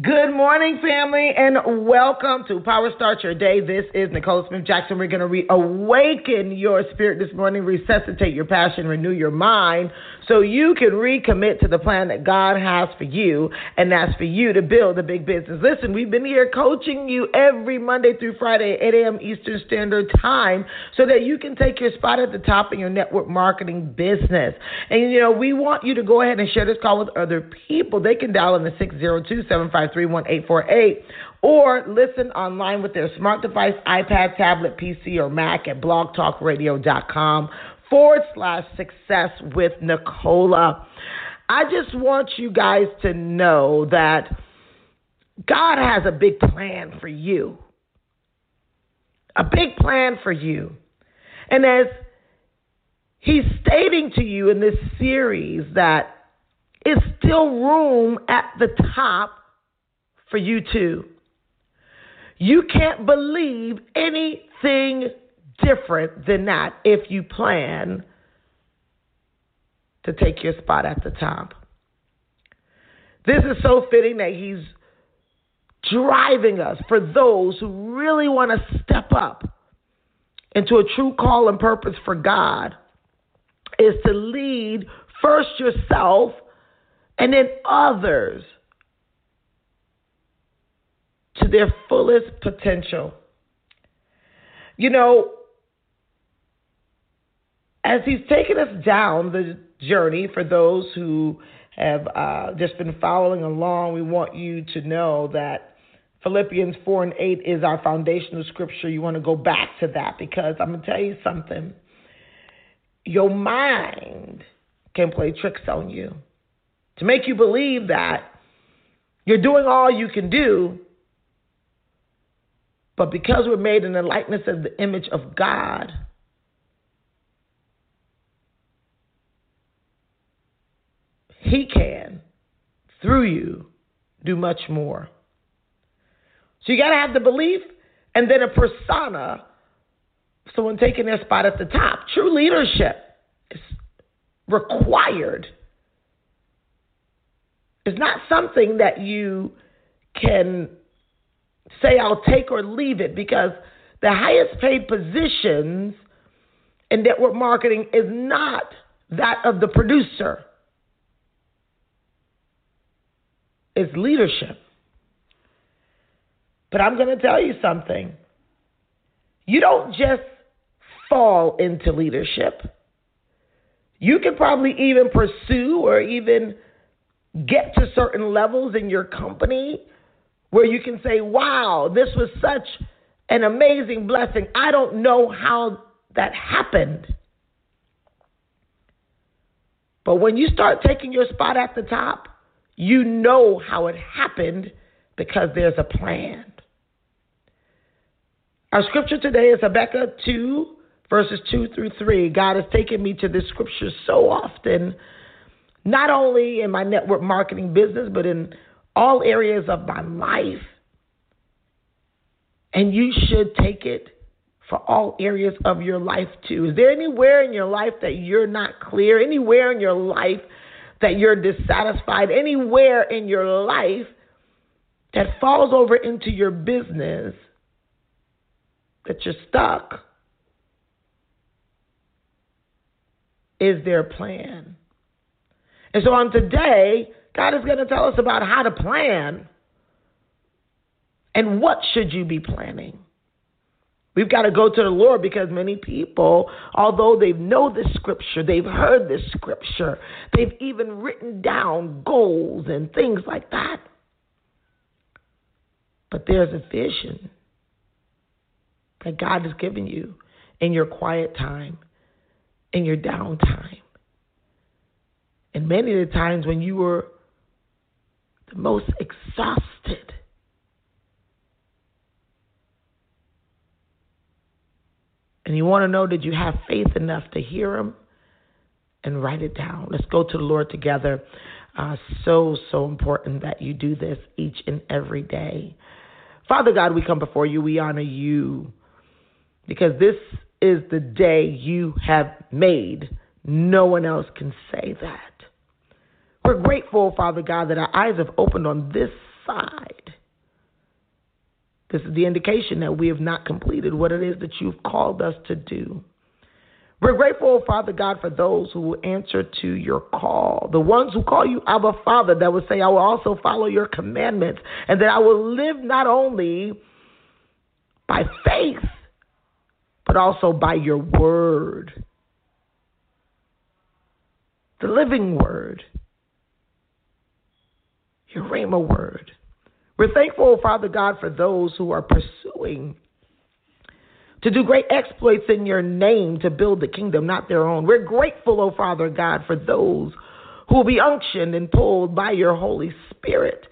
Good morning, family, and welcome to Power Start Your Day. This is Nicola Smith Jackson. We're going to reawaken your spirit this morning, resuscitate your passion, renew your mind, so you can recommit to the plan that God has for you, and that's for you to build a big business. Listen, we've been here coaching you every Monday through Friday at 8 a.m. Eastern Standard Time so that you can take your spot at the top in your network marketing business. And, you know, we want you to go ahead and share this call with other people. They can dial in the 602 553 1848 or listen online with their smart device, iPad, tablet, PC, or Mac at blogtalkradio.com forward slash success with Nicola. I just want you guys to know that God has a big plan for you. A big plan for you. And as He's stating to you in this series that it's still room at the top for you too. You can't believe anything different than that if you plan to take your spot at the top. This is so fitting that he's driving us for those who really want to step up into a true call and purpose for God is to lead first yourself and then others to their fullest potential. You know, as he's taken us down the journey for those who have uh, just been following along, we want you to know that Philippians 4 and 8 is our foundational scripture. You want to go back to that because I'm going to tell you something. Your mind can play tricks on you to make you believe that you're doing all you can do but because we're made in the likeness of the image of God, He can, through you, do much more. So you got to have the belief and then a persona, someone taking their spot at the top. True leadership is required. It's not something that you can say I'll take or leave it because the highest paid positions in network marketing is not that of the producer. It's leadership. But I'm going to tell you something. You don't just fall into leadership. You can probably even pursue or even get to certain levels in your company where you can say, wow, this was such an amazing blessing. I don't know how that happened. But when you start taking your spot at the top, you know how it happened because there's a plan. Our scripture today is Habakkuk 2, verses 2 through 3. God has taken me to this scripture so often, not only in my network marketing business, but in all areas of my life. And you should take it for all areas of your life too. Is there anywhere in your life that you're not clear? Anywhere in your life that you're dissatisfied? Anywhere in your life that falls over into your business that you're stuck? Is there a plan? And so on today, God is going to tell us about how to plan and what should you be planning. We've got to go to the Lord because many people, although they know the scripture, they've heard the scripture, they've even written down goals and things like that. But there's a vision that God has given you in your quiet time, in your downtime. And many of the times when you were the most exhausted, and you want to know did you have faith enough to hear him? And write it down. Let's go to the lord together. Uh, so so important that you do this each and every day. Father god we come before you. We honor you because this is the day you have made. No one else can say that we're grateful father god that our eyes have opened on this side this is the indication that we have not completed what it is that you've called us to do. We're grateful, Father God, for those who will answer to your call. The ones who call you Abba Father that will say, I will also follow your commandments, and that I will live not only by faith, but also by your word. The living word, your Rhema word. We're thankful, Father God, for those who are pursuing to do great exploits in your name to build the kingdom, not their own. We're grateful, oh Father God, for those who will be unctioned and pulled by your Holy Spirit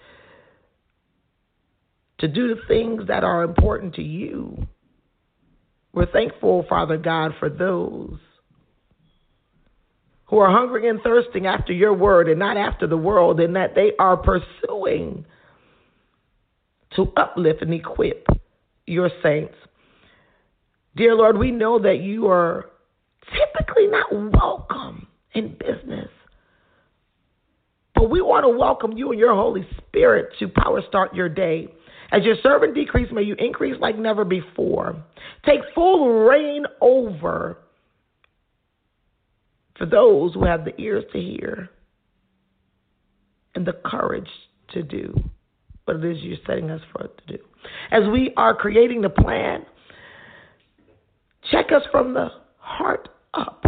to do the things that are important to you. We're thankful, Father God, for those who are hungry and thirsting after your word and not after the world, and that they are pursuing to uplift and equip your saints. Dear Lord, we know that you are typically not welcome in business. But we want to welcome you and your Holy Spirit to power start your day. As your servant decrease, may you increase like never before. Take full reign over for those who have the ears to hear and the courage to do what it is you're setting us for to do. As we are creating the plan, check us from the heart up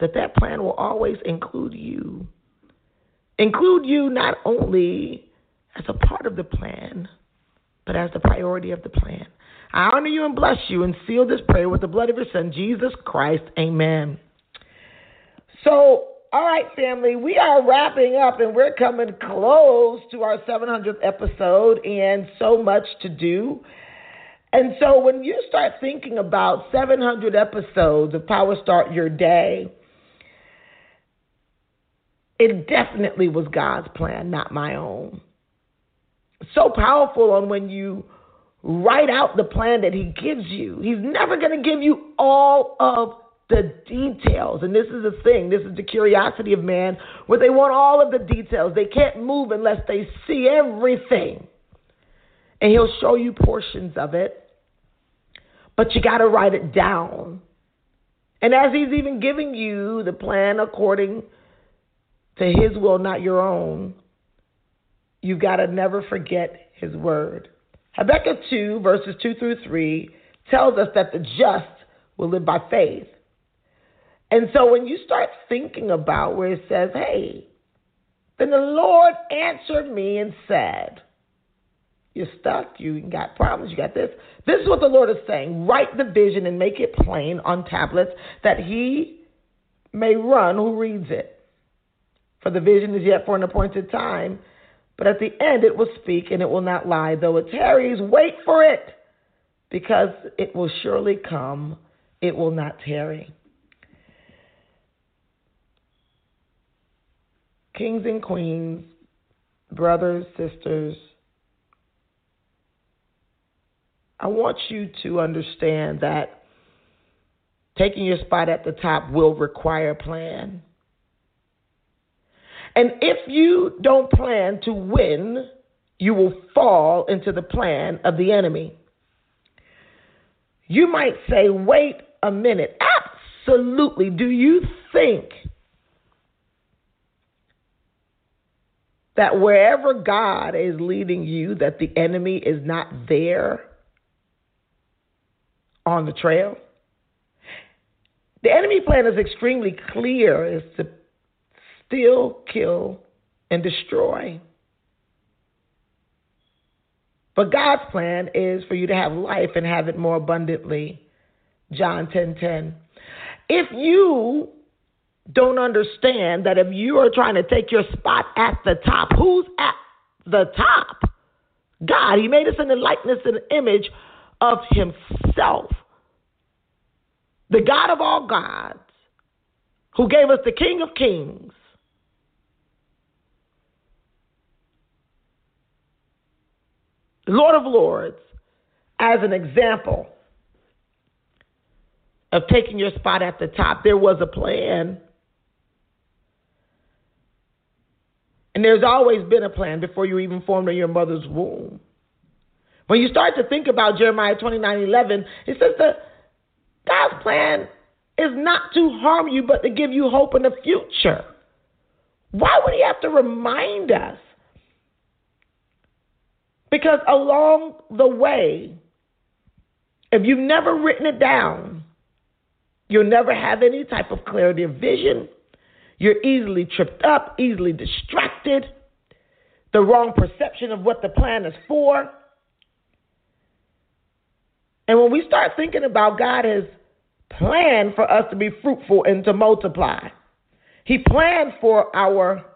that that plan will always include you. Include you not only as a part of the plan, but as the priority of the plan. I honor you and bless you and seal this prayer with the blood of your Son, Jesus Christ. Amen. So, all right, family, we are wrapping up and we're coming close to our 700th episode and so much to do. And so when you start thinking about 700 episodes of Power Start Your Day, it definitely was God's plan, not my own. So powerful on when you write out the plan that He gives you. He's never going to give you all of the details. And this is the thing, this is the curiosity of man, where they want all of the details. They can't move unless they see everything. And he'll show you portions of it, but you got to write it down. And as he's even giving you the plan according to his will, not your own, you've got to never forget his word. Habakkuk 2, verses 2 through 3, tells us that the just will live by faith. And so when you start thinking about where it says, hey, then the Lord answered me and said, You're stuck, you got problems, you got this. This is what the Lord is saying. Write the vision and make it plain on tablets that he may run who reads it. For the vision is yet for an appointed time, but at the end it will speak and it will not lie. Though it tarries, wait for it, because it will surely come, it will not tarry. Kings and queens, brothers, sisters, I want you to understand that taking your spot at the top will require a plan. And if you don't plan to win, you will fall into the plan of the enemy. You might say, wait a minute. Absolutely. Do you think that wherever God is leading you, that the enemy is not there on the trail? The enemy plan is extremely clear is to steal, kill, and destroy. But God's plan is for you to have life and have it more abundantly. John 10:10. 10, 10. If you don't understand that if you are trying to take your spot at the top, who's at the top? God. He made us in the likeness and image of Himself. The God of all gods, who gave us the King of Kings. Lord of Lords, as an example of taking your spot at the top. There was a plan. And there's always been a plan before you even formed in your mother's womb. When you start to think about Jeremiah 29 11, it says that God's plan is not to harm you, but to give you hope in the future. Why would He have to remind us? Because along the way, if you've never written it down, You'll never have any type of clarity of vision. You're easily tripped up, easily distracted, the wrong perception of what the plan is for. And when we start thinking about God planned for us to be fruitful and to multiply, He planned for our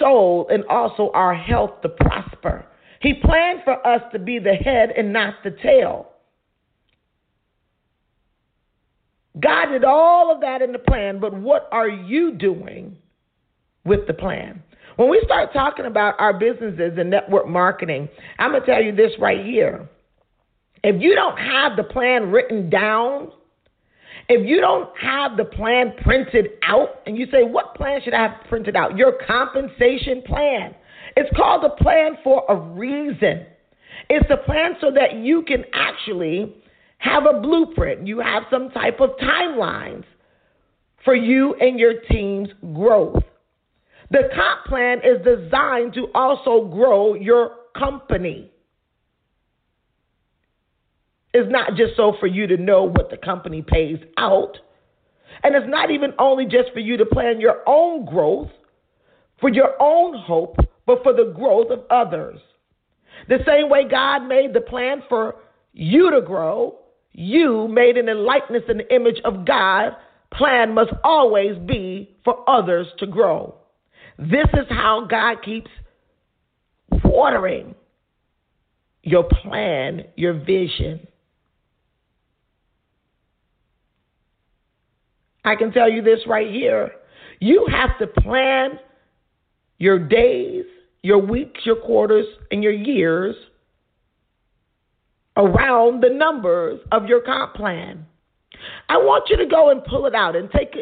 soul and also our health to prosper. He planned for us to be the head and not the tail. God did all of that in the plan, but what are you doing with the plan? When we start talking about our businesses and network marketing, I'm going to tell you this right here. If you don't have the plan written down, if you don't have the plan printed out, and you say, What plan should I have printed out? Your compensation plan. It's called a plan for a reason. It's a plan so that you can actually have a blueprint, you have some type of timelines for you and your team's growth. The comp plan is designed to also grow your company. It's not just so for you to know what the company pays out. And it's not even only just for you to plan your own growth, for your own hope, but for the growth of others. The same way God made the plan for you to grow, you, made in the likeness and the image of God, plan must always be for others to grow. This is how God keeps watering your plan, your vision. I can tell you this right here. You have to plan your days, your weeks, your quarters, and your years around the numbers of your comp plan. I want you to go and pull it out and take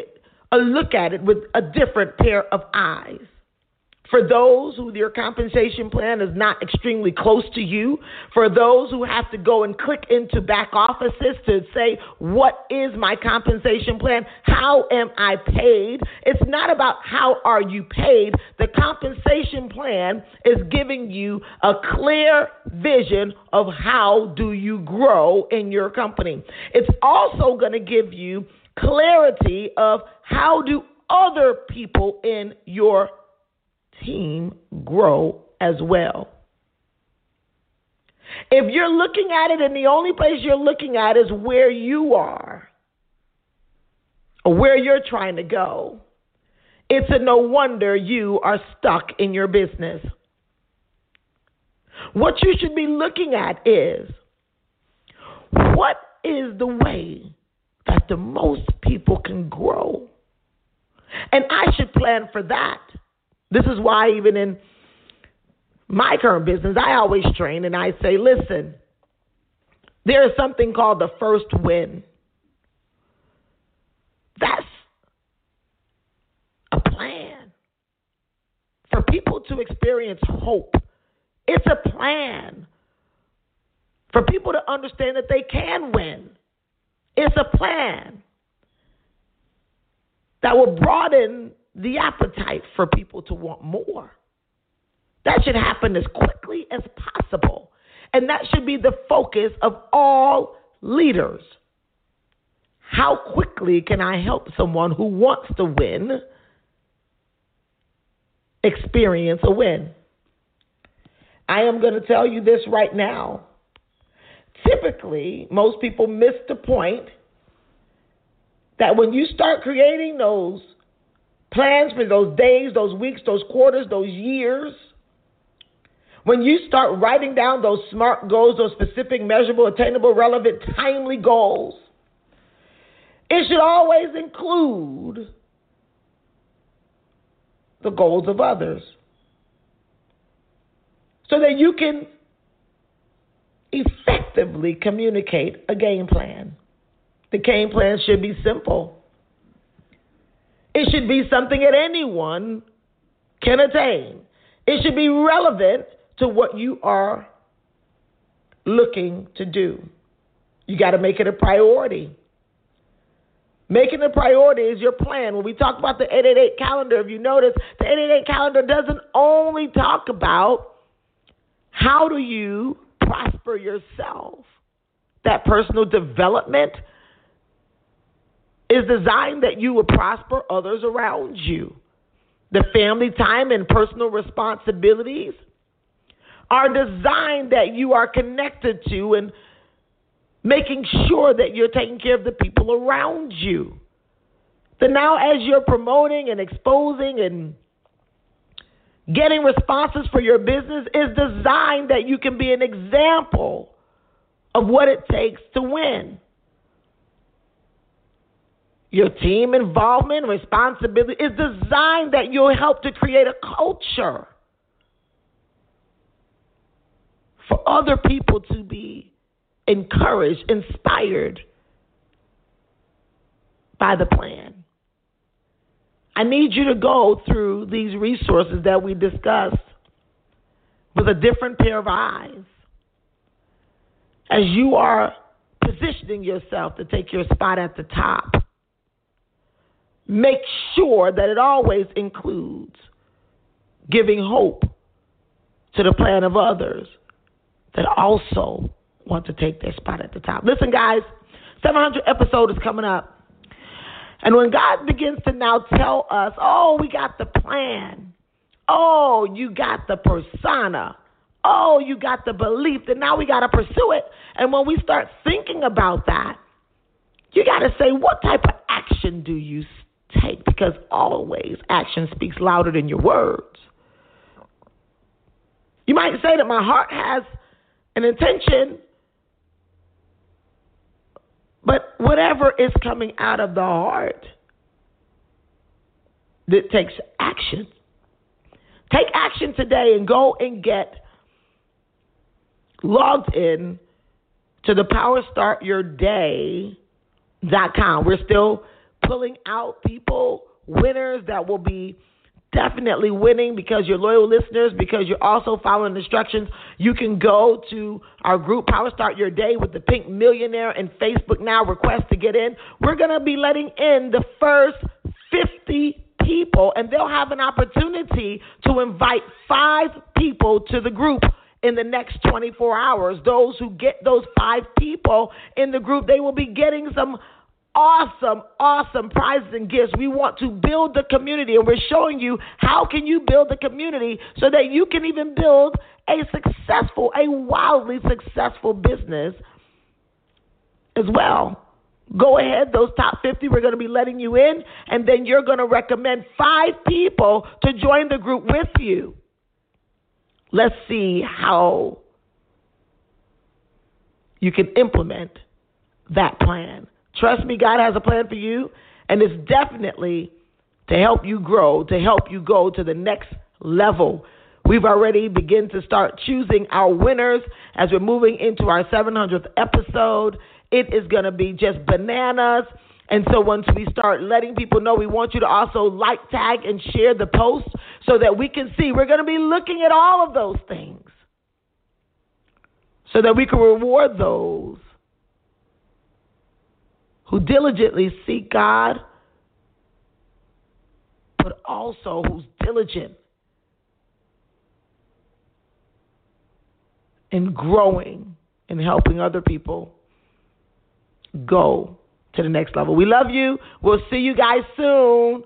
a look at it with a different pair of eyes. For those who their compensation plan is not extremely close to you, for those who have to go and click into back offices to say, What is my compensation plan? How am I paid? It's not about how are you paid. The compensation plan is giving you a clear vision of how do you grow in your company. It's also going to give you clarity of how do other people in your team grow as well. If you're looking at it and the only place you're looking at is where you are or where you're trying to go, it's a no wonder you are stuck in your business. What you should be looking at is what is the way that the most people can grow? And I should plan for that. This is why, even in my current business, I always train and I say, listen, there is something called the first win. That's a plan for people to experience hope. It's a plan for people to understand that they can win. It's a plan that will broaden the appetite for people to want more. That should happen as quickly as possible. And that should be the focus of all leaders. How quickly can I help someone who wants to win experience a win? I am going to tell you this right now. Typically, most people miss the point that when you start creating those plans for those days, those weeks, those quarters, those years, when you start writing down those SMART goals, those specific, measurable, attainable, relevant, timely goals, it should always include the goals of others so that you can effectively communicate a game plan. The game plan should be simple. It should be something that anyone can attain. It should be relevant to what you are looking to do. You got to make it a priority. Making a priority is your plan. When we talk about the 888 calendar, if you notice, the 888 calendar doesn't only talk about how do you prosper yourself. That personal development is designed that you will prosper others around you. The family time and personal responsibilities are designed that you are connected to and making sure that you're taking care of the people around you. That now, as you're promoting and exposing and getting responses for your business, is designed that you can be an example of what it takes to win. Your team involvement, responsibility is designed that you'll help to create a culture for other people to be encouraged, inspired by the plan. I need you to go through these resources that we discussed with a different pair of eyes as you are positioning yourself to take your spot at the top. Make sure that it always includes giving hope to the plan of others that also want to take their spot at the top. Listen, guys, 700 episode is coming up. And when God begins to now tell us, oh, we got the plan. Oh, you got the persona. Oh, you got the belief that now we got to pursue it. And when we start thinking about that, you got to say, what type of action do you take? Because always action speaks louder than your words. You might say that my heart has an intention, but whatever is coming out of the heart that takes action. Take action today and go and get logged in to the powerstartyourday.com. We're still pulling out people, winners that will be definitely winning because you're loyal listeners, because you're also following instructions. You can go to our group, Power Start Your Day with the Pink Millionaire and Facebook Now request to get in. We're going to be letting in the first 50 people, and they'll have an opportunity to invite five people to the group in the next 24 hours. Those who get those five people in the group, they will be getting some awesome, awesome prizes and gifts. We want to build the community, and we're showing you how can you build the community so that you can even build a successful, a wildly successful business as well. Go ahead, those top 50, we're going to be letting you in, and then you're going to recommend five people to join the group with you. Let's see how you can implement that plan. Trust me, God has a plan for you, and it's definitely to help you grow, to help you go to the next level. We've already begun to start choosing our winners as we're moving into our 700th episode. It is going to be just bananas. And so once we start letting people know, we want you to also like, tag, and share the post so that we can see. We're going to be looking at all of those things so that we can reward those who diligently seek God, but also who's diligent in growing and helping other people go to the next level. We love you. We'll see you guys soon.